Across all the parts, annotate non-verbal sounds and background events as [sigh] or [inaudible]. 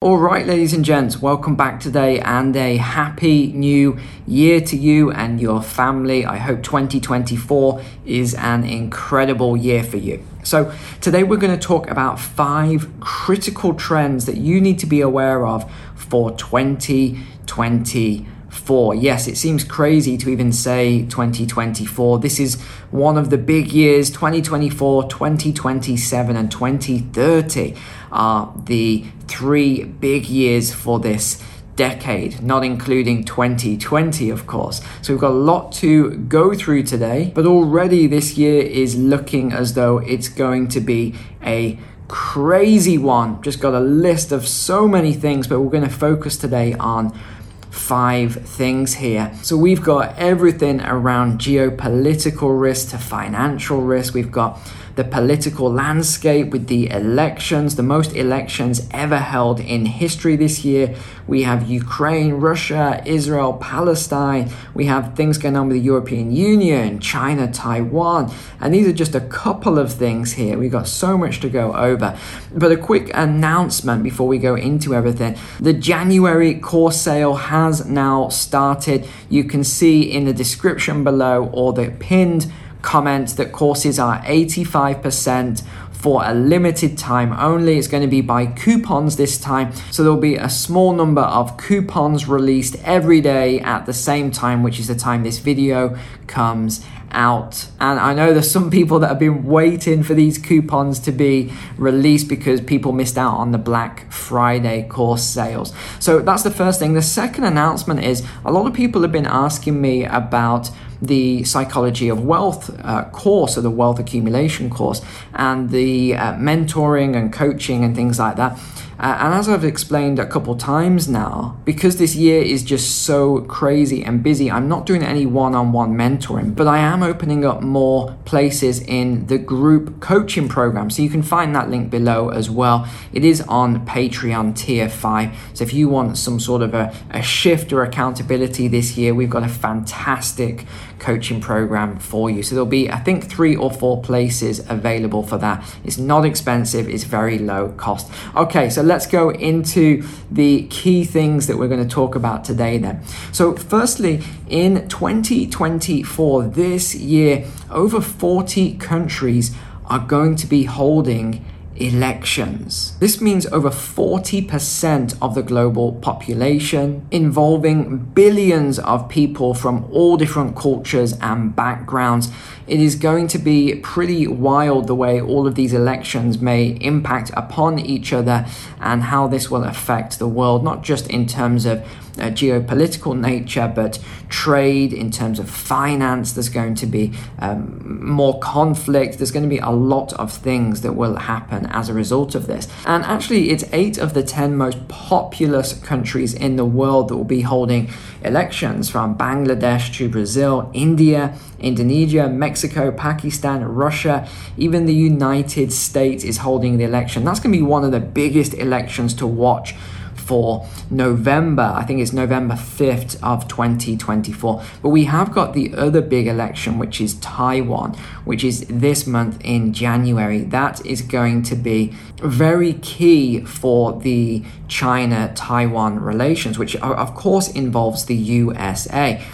All right, ladies and gents, welcome back today and a happy new year to you and your family. I hope 2024 is an incredible year for you. So, today we're going to talk about five critical trends that you need to be aware of for 2024 four. Yes, it seems crazy to even say 2024. This is one of the big years 2024, 2027, and 2030 are the three big years for this decade, not including 2020, of course. So we've got a lot to go through today, but already this year is looking as though it's going to be a crazy one. Just got a list of so many things, but we're going to focus today on five things here. So we've got everything around geopolitical risk to financial risk. We've got the political landscape with the elections, the most elections ever held in history this year. We have Ukraine, Russia, Israel, Palestine. We have things going on with the European Union, China, Taiwan. And these are just a couple of things here. We've got so much to go over. But a quick announcement before we go into everything. The January course sale has now started. You can see in the description below or the pinned comment that courses are 85% for a limited time only. It's going to be by coupons this time. So there'll be a small number of coupons released every day at the same time, which is the time this video comes out. And I know there's some people that have been waiting for these coupons to be released because people missed out on the Black Friday course sales. So that's the first thing. The second announcement is a lot of people have been asking me about the psychology of wealth uh, course or the wealth accumulation course and the uh, mentoring and coaching and things like that uh, and as I've explained a couple times now, because this year is just so crazy and busy, I'm not doing any one on one mentoring, but I am opening up more places in the group coaching program. So you can find that link below as well. It is on Patreon tier 5. So if you want some sort of a, a shift or accountability this year, we've got a fantastic coaching program for you. So there'll be, I think, three or four places available for that. It's not expensive, it's very low cost. Okay, so let's go into the key things that we're going to talk about today then. So, firstly, in 2024, this year, over 40 countries are going to be holding elections. This means over 40% of the global population, involving billions of people from all different cultures and backgrounds. It is going to be pretty wild the way all of these elections may impact upon each other and how this will affect the world, not just in terms of uh, geopolitical nature, but trade, in terms of finance. There's going to be um, more conflict. There's going to be a lot of things that will happen as a result of this. And actually, it's eight of the 10 most populous countries in the world that will be holding elections from Bangladesh to Brazil, India, Indonesia, Mexico, Pakistan, Russia, even the United States is holding the election. That's going to be one of the biggest elections to watch for November. I think it's November 5th of 2024. But we have got the other big election, which is Taiwan, which is this month in January. That is going to be very key for the China Taiwan relations, which of course involves the USA.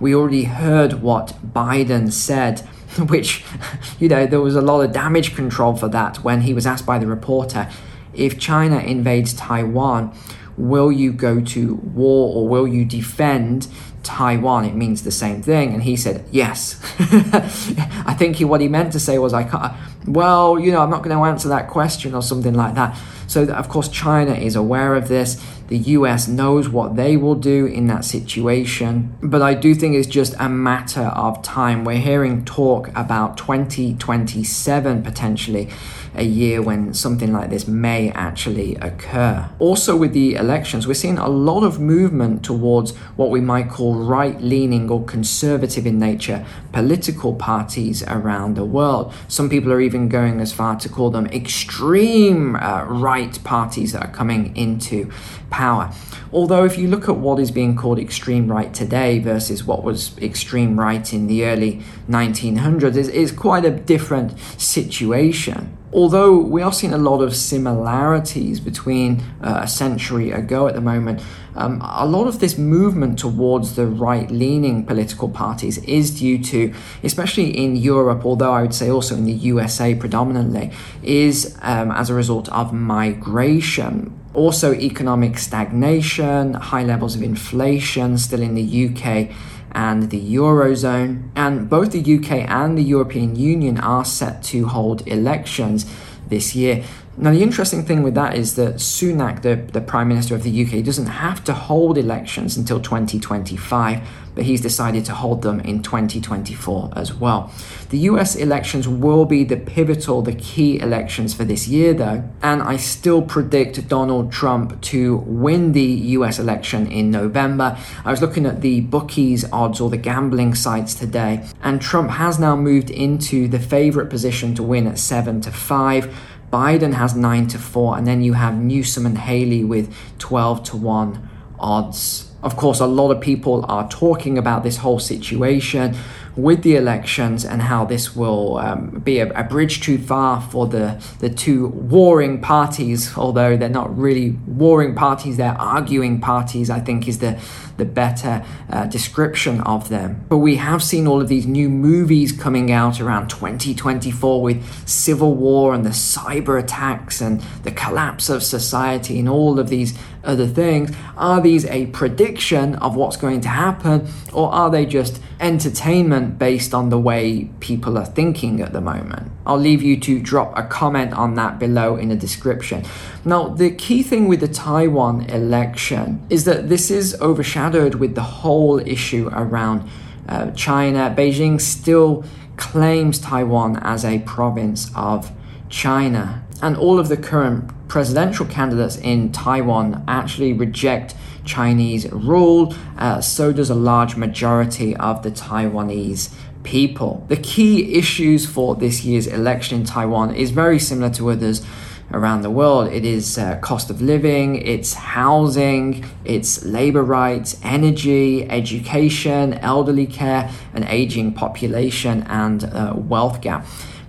We already heard what Biden said [laughs] which, [laughs] you know, there was a lot of damage control for that when he was asked by the reporter if China invades Taiwan, will you go to war or will you defend Taiwan? It means the same thing. And he said, yes. [laughs] I think he, what he meant to say was, I can't, well, you know, I'm not going to answer that question or something like that. So, of course, China is aware of this. The US knows what they will do in that situation. But I do think it's just a matter of time. We're hearing talk about 2027 potentially a year when something like this may actually occur. Also, with the elections, we're seeing a lot of movement towards what we might call right leaning or conservative in nature political parties around the world. Some people are even going as far to call them extreme uh, right parties that are coming into power. Although, if you look at what is being called extreme right today versus what was extreme right in the early 1900s, it's, it's quite a different situation. Although we are seeing a lot of similarities between uh, a century ago at the moment, um, a lot of this movement towards the right leaning political parties is due to, especially in Europe, although I would say also in the USA predominantly, is um, as a result of migration. Also, economic stagnation, high levels of inflation still in the UK and the Eurozone. And both the UK and the European Union are set to hold elections this year. Now, the interesting thing with that is that Sunak, the, the Prime Minister of the UK, doesn't have to hold elections until 2025, but he's decided to hold them in 2024 as well. The US elections will be the pivotal, the key elections for this year, though, and I still predict Donald Trump to win the US election in November. I was looking at the bookies odds or the gambling sites today, and Trump has now moved into the favorite position to win at 7 to 5 Biden has 9 to 4, and then you have Newsom and Haley with 12 to 1 odds. Of course, a lot of people are talking about this whole situation with the elections and how this will um, be a, a, bridge too far for the, the two warring parties, although they're not really warring parties, they're arguing parties, I think is the, the better uh, description of them. But we have seen all of these new movies coming out around 2024 with civil war and the cyber attacks and the collapse of society and all of these other things. Are these a prediction of what's going to happen, or are they just entertainment based on the way people are thinking at the moment? I'll leave you to drop a comment on that below in the description. Now, the key thing with the Taiwan election is that this is overshadowed with the whole issue around uh, China. Beijing still claims Taiwan as a province of China. And all of the current presidential candidates in Taiwan actually reject Chinese rule. Uh, so does a large majority of the Taiwanese people. The key issues for this year's election in Taiwan is very similar to others around the world. It is uh, cost of living, it's housing, it's labor rights, energy, education, elderly care, an aging population, and uh, wealth gap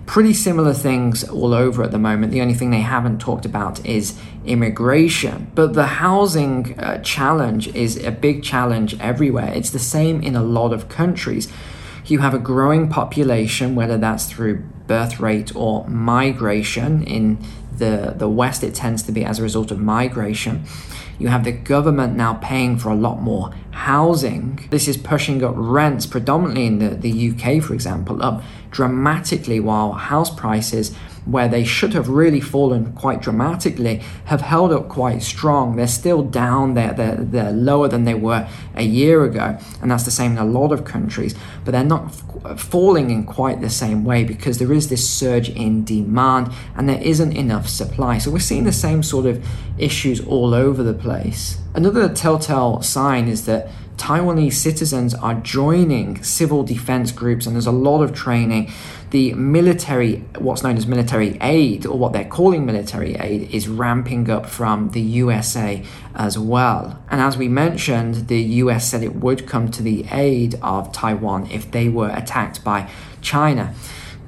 pretty similar things all over at the moment. The only thing they haven't talked about is immigration. But the housing uh, challenge is a big challenge everywhere. It's the same in a lot of countries. You have a growing population, whether that's through birth rate or migration. In the, the West, it tends to be as a result of migration. You have the government now paying for a lot more housing. This is pushing up rents, predominantly in the, the UK, for example, up dramatically, while house prices, where they should have really fallen quite dramatically, have held up quite strong. They're still down there, they're, they're lower than they were a year ago, and that's the same in a lot of countries, but they're not f- falling in quite the same way because there is this surge in demand and there isn't enough supply. So we're seeing the same sort of issues all over the place. Another telltale sign is that Taiwanese citizens are joining civil defense groups, and there's a lot of training. The military, what's known as military aid, or what they're calling military aid, is ramping up from the USA as well. And as we mentioned, the US said it would come to the aid of Taiwan if they were attacked by China.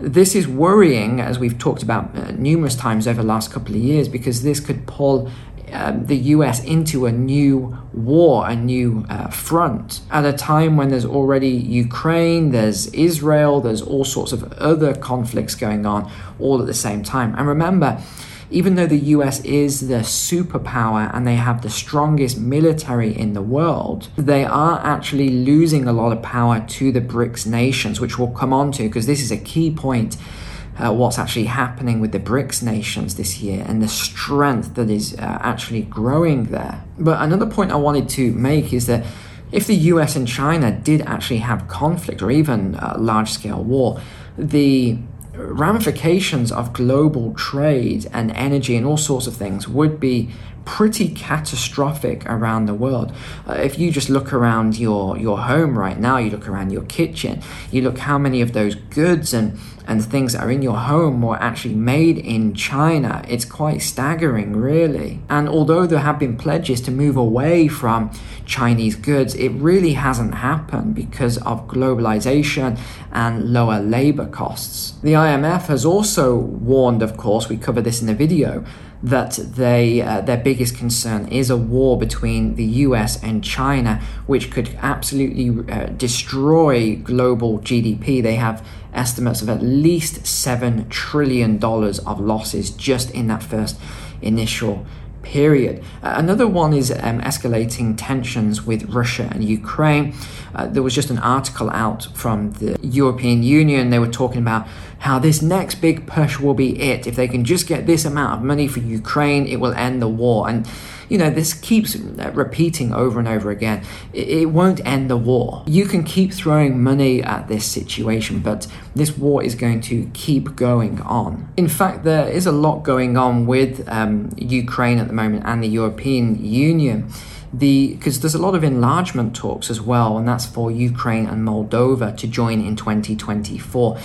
This is worrying, as we've talked about uh, numerous times over the last couple of years, because this could pull um, the US into a new war, a new uh, front, at a time when there's already Ukraine, there's Israel, there's all sorts of other conflicts going on all at the same time. And remember, even though the US is the superpower and they have the strongest military in the world, they are actually losing a lot of power to the BRICS nations, which we'll come on to because this is a key point uh, what's actually happening with the BRICS nations this year and the strength that is uh, actually growing there. But another point I wanted to make is that if the US and China did actually have conflict or even large scale war, the ramifications of global trade and energy and all sorts of things would be pretty catastrophic around the world. Uh, if you just look around your, your home right now, you look around your kitchen, you look how many of those goods and and things that are in your home were actually made in China, it's quite staggering, really. And although there have been pledges to move away from Chinese goods, it really hasn't happened because of globalization and lower labor costs. The IMF has also warned, of course, we covered this in the video, that they uh, their biggest concern is a war between the US and China, which could absolutely uh, destroy global GDP. They have estimates of at least seven trillion dollars of losses just in that first initial period. Uh, another one is um, escalating tensions with Russia and Ukraine. Uh, there was just an article out from the European Union. They were talking about how this next big push will be it. If they can just get this amount of money for Ukraine, it will end the war. And you know, this keeps repeating over and over again. It, won't end the war. You can keep throwing money at this situation, but this war is going to keep going on. In fact, there is a lot going on with um, Ukraine at the moment and the European Union the because there's a lot of enlargement talks as well, and that's for Ukraine and Moldova to join in 2024.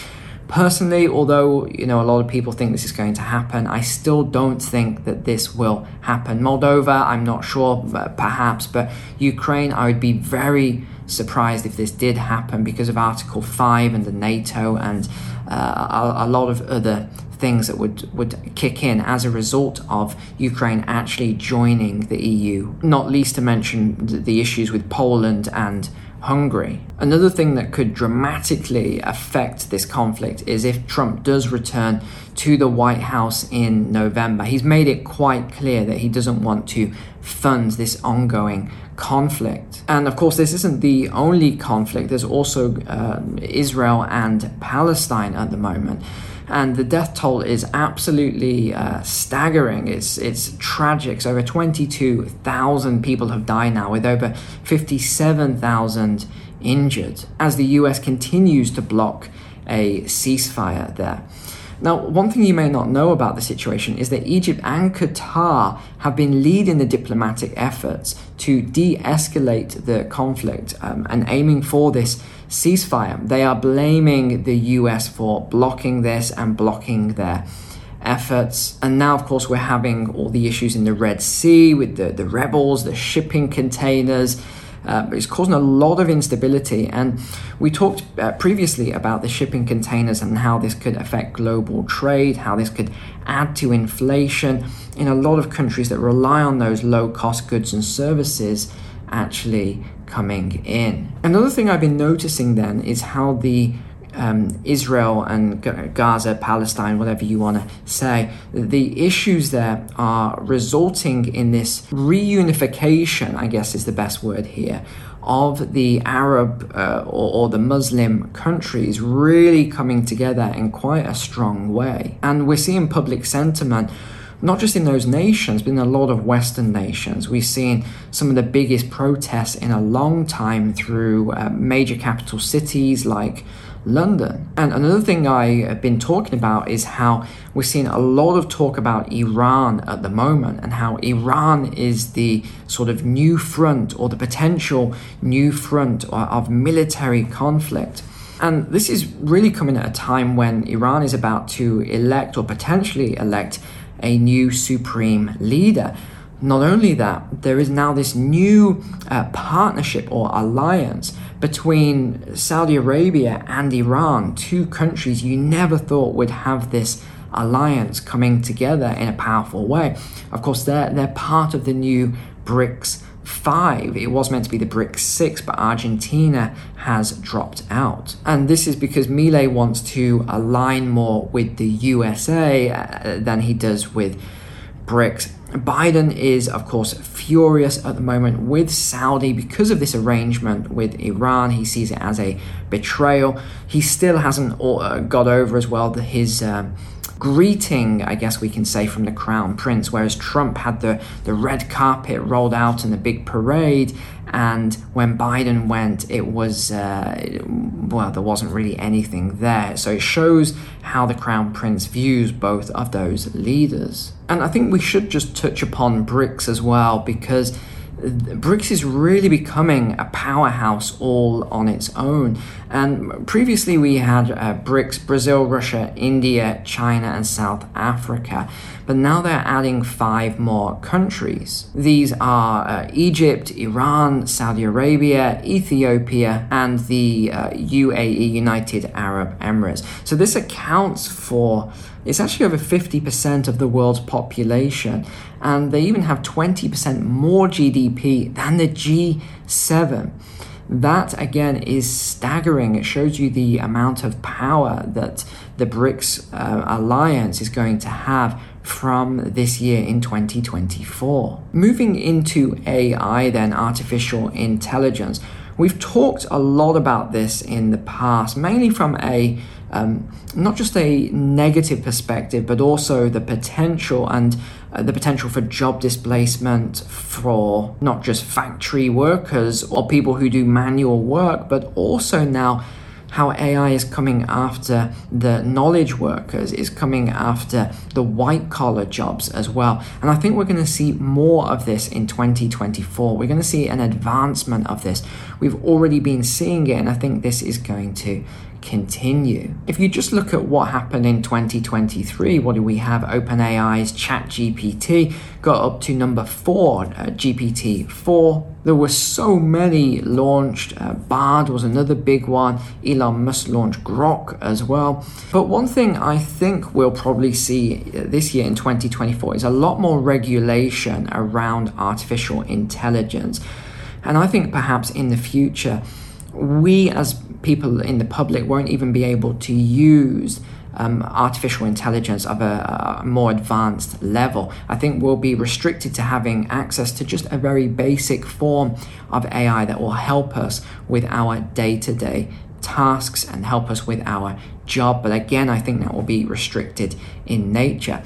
Personally, although you know a lot of people think this is going to happen, I still don't think that this will happen. Moldova, I'm not sure, perhaps, but Ukraine, I would be very surprised if this did happen because of Article 5 and the NATO and uh, a, a lot of other things that would, would kick in as a result of Ukraine actually joining the EU, not least to mention the, the issues with Poland and Hungary. Another thing that could dramatically affect this conflict is if Trump does return to the White House in November. He's made it quite clear that he doesn't want to fund this ongoing conflict. And of course, this isn't the only conflict, there's also uh, Israel and Palestine at the moment and the death toll is absolutely uh, staggering. It's it's tragic. So over 22,000 people have died now, with over 57,000 injured, as the US continues to block a ceasefire there. Now, one thing you may not know about the situation is that Egypt and Qatar have been leading the diplomatic efforts to de escalate the conflict um, and aiming for this ceasefire. They are blaming the US for blocking this and blocking their efforts. And now, of course, we're having all the issues in the Red Sea with the, the rebels, the shipping containers. Uh, it's causing a lot of instability. And we talked uh, previously about the shipping containers and how this could affect global trade, how this could add to inflation in a lot of countries that rely on those low cost goods and services actually coming in. Another thing I've been noticing then is how the um, Israel and Gaza, Palestine, whatever you want to say, the issues there are resulting in this reunification, I guess is the best word here, of the Arab uh, or, or, the Muslim countries really coming together in quite a strong way. And we're seeing public sentiment not just in those nations, but in a lot of Western nations. We've seen some of the biggest protests in a long time through uh, major capital cities like London. And another thing I have been talking about is how we're seeing a lot of talk about Iran at the moment and how Iran is the sort of new front or the potential new front uh, of military conflict. And this is really coming at a time when Iran is about to elect or potentially elect a new supreme leader. Not only that, there is now this new uh, partnership or alliance between Saudi Arabia and Iran, two countries you never thought would have this alliance coming together in a powerful way. Of course, they're, they're part of the new BRICS 5. It was meant to be the BRICS 6, but Argentina has dropped out. And this is because Milei wants to align more with the USA uh, than he does with BRICS. Biden is, of course, furious at the moment with Saudi because of this arrangement with Iran. He sees it as a betrayal. He still hasn't uh, got over as well his. Uh, greeting, I guess we can say, from the crown prince, whereas Trump had the, the red carpet rolled out and the big parade. And when Biden went, it was, uh, well, there wasn't really anything there. So it shows how the crown prince views both of those leaders. And I think we should just touch upon BRICS as well, because BRICS is really becoming a powerhouse all on its own. And previously we had uh, BRICS, Brazil, Russia, India, China, and South Africa. But now they're adding five more countries. These are uh, Egypt, Iran, Saudi Arabia, Ethiopia, and the uh, UAE, United Arab Emirates. So this accounts for it's actually over 50% of the world's population, and they even have 20% more GDP than the G7. That again is staggering. It shows you the amount of power that the BRICS uh, alliance is going to have from this year in 2024. Moving into AI, then, artificial intelligence. We've talked a lot about this in the past, mainly from a um, not just a negative perspective, but also the potential and uh, the potential for job displacement for not just factory workers or people who do manual work, but also now how AI is coming after the knowledge workers, is coming after the white collar jobs as well. And I think we're going to see more of this in 2024. We're going to see an advancement of this. We've already been seeing it, and I think this is going to continue. If you just look at what happened in 2023, what do we have? OpenAI's ChatGPT got up to number four, uh, GPT 4. There were so many launched. Uh, Bard was another big one. Elon Musk launched Grok as well. But one thing I think we'll probably see uh, this year in 2024 is a lot more regulation around artificial intelligence. And I think perhaps in the future, we as people in the public won't even be able to use um, artificial intelligence of a, a, more advanced level. I think we'll be restricted to having access to just a very basic form of AI that will help us with our day to day tasks and help us with our job. But again, I think that will be restricted in nature.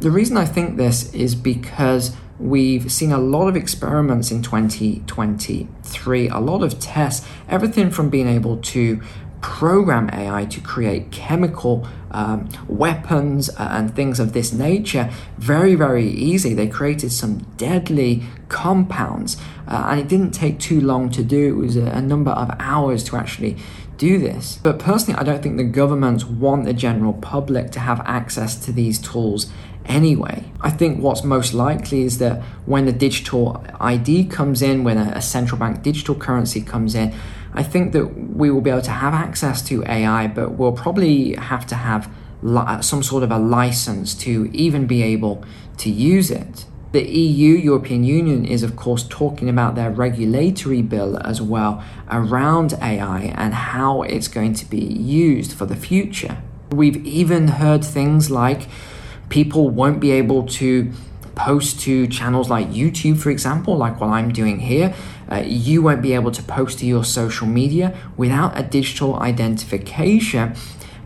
The reason I think this is because We've seen a lot of experiments in 2023, a lot of tests, everything from being able to program AI to create chemical um, weapons uh, and things of this nature very, very easy. They created some deadly compounds, uh, and it didn't take too long to do. It was a, a number of hours to actually do this. But personally, I don't think the governments want the general public to have access to these tools anyway. I think what's most likely is that when the digital ID comes in, when a, central bank digital currency comes in, I think that we will be able to have access to AI, but we'll probably have to have li- uh, some sort of a license to even be able to use it. The EU, European Union, is of course talking about their regulatory bill as well around AI and how it's going to be used for the future. We've even heard things like people won't be able to post to channels like YouTube, for example, like what I'm doing here. Uh, you won't be able to post to your social media without a digital identification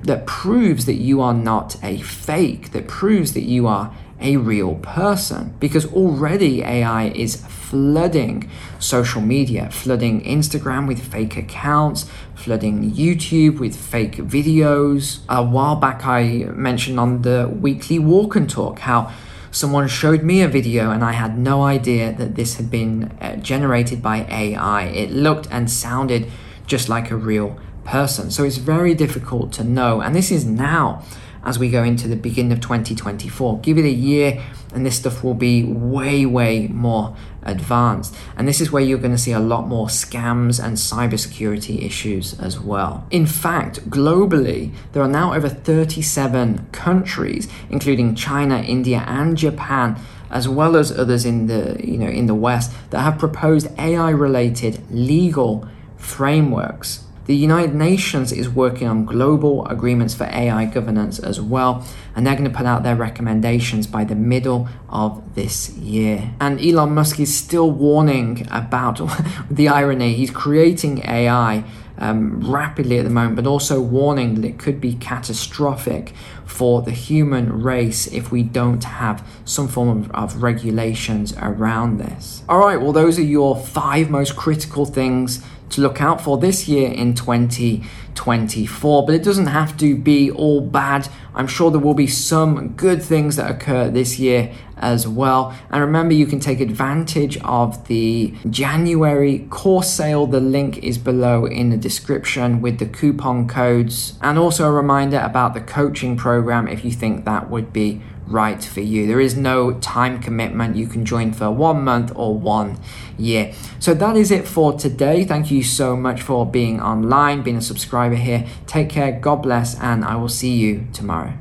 that proves that you are not a fake, that proves that you are a real person. Because already AI is flooding social media, flooding Instagram with fake accounts, flooding YouTube with fake videos. A while back, I mentioned on the weekly walk and talk how someone showed me a video and I had no idea that this had been uh, generated by AI. It looked and sounded just like a real person. So it's very difficult to know. And this is now as we go into the beginning of 2024. Give it a year and this stuff will be way, way more advanced. And this is where you're going to see a lot more scams and cybersecurity issues as well. In fact, globally, there are now over 37 countries, including China, India, and Japan, as well as others in the you know in the West, that have proposed AI-related legal frameworks the United Nations is working on global agreements for AI governance as well, and they're going to put out their recommendations by the middle of this year. And Elon Musk is still warning about [laughs] the irony. He's creating AI um, rapidly at the moment, but also warning that it could be catastrophic for the human race if we don't have some form of, of regulations around this. All right, well, those are your five most critical things to look out for this year in 2024. But it doesn't have to be all bad. I'm sure there will be some good things that occur this year as well. And remember, you can take advantage of the January course sale. The link is below in the description with the coupon codes. And also a reminder about the coaching program if you think that would be right for you. There is no time commitment. You can join for one month or one year. So that is it for today. Thank you so much for being online, being a subscriber here. Take care, God bless, and I will see you tomorrow.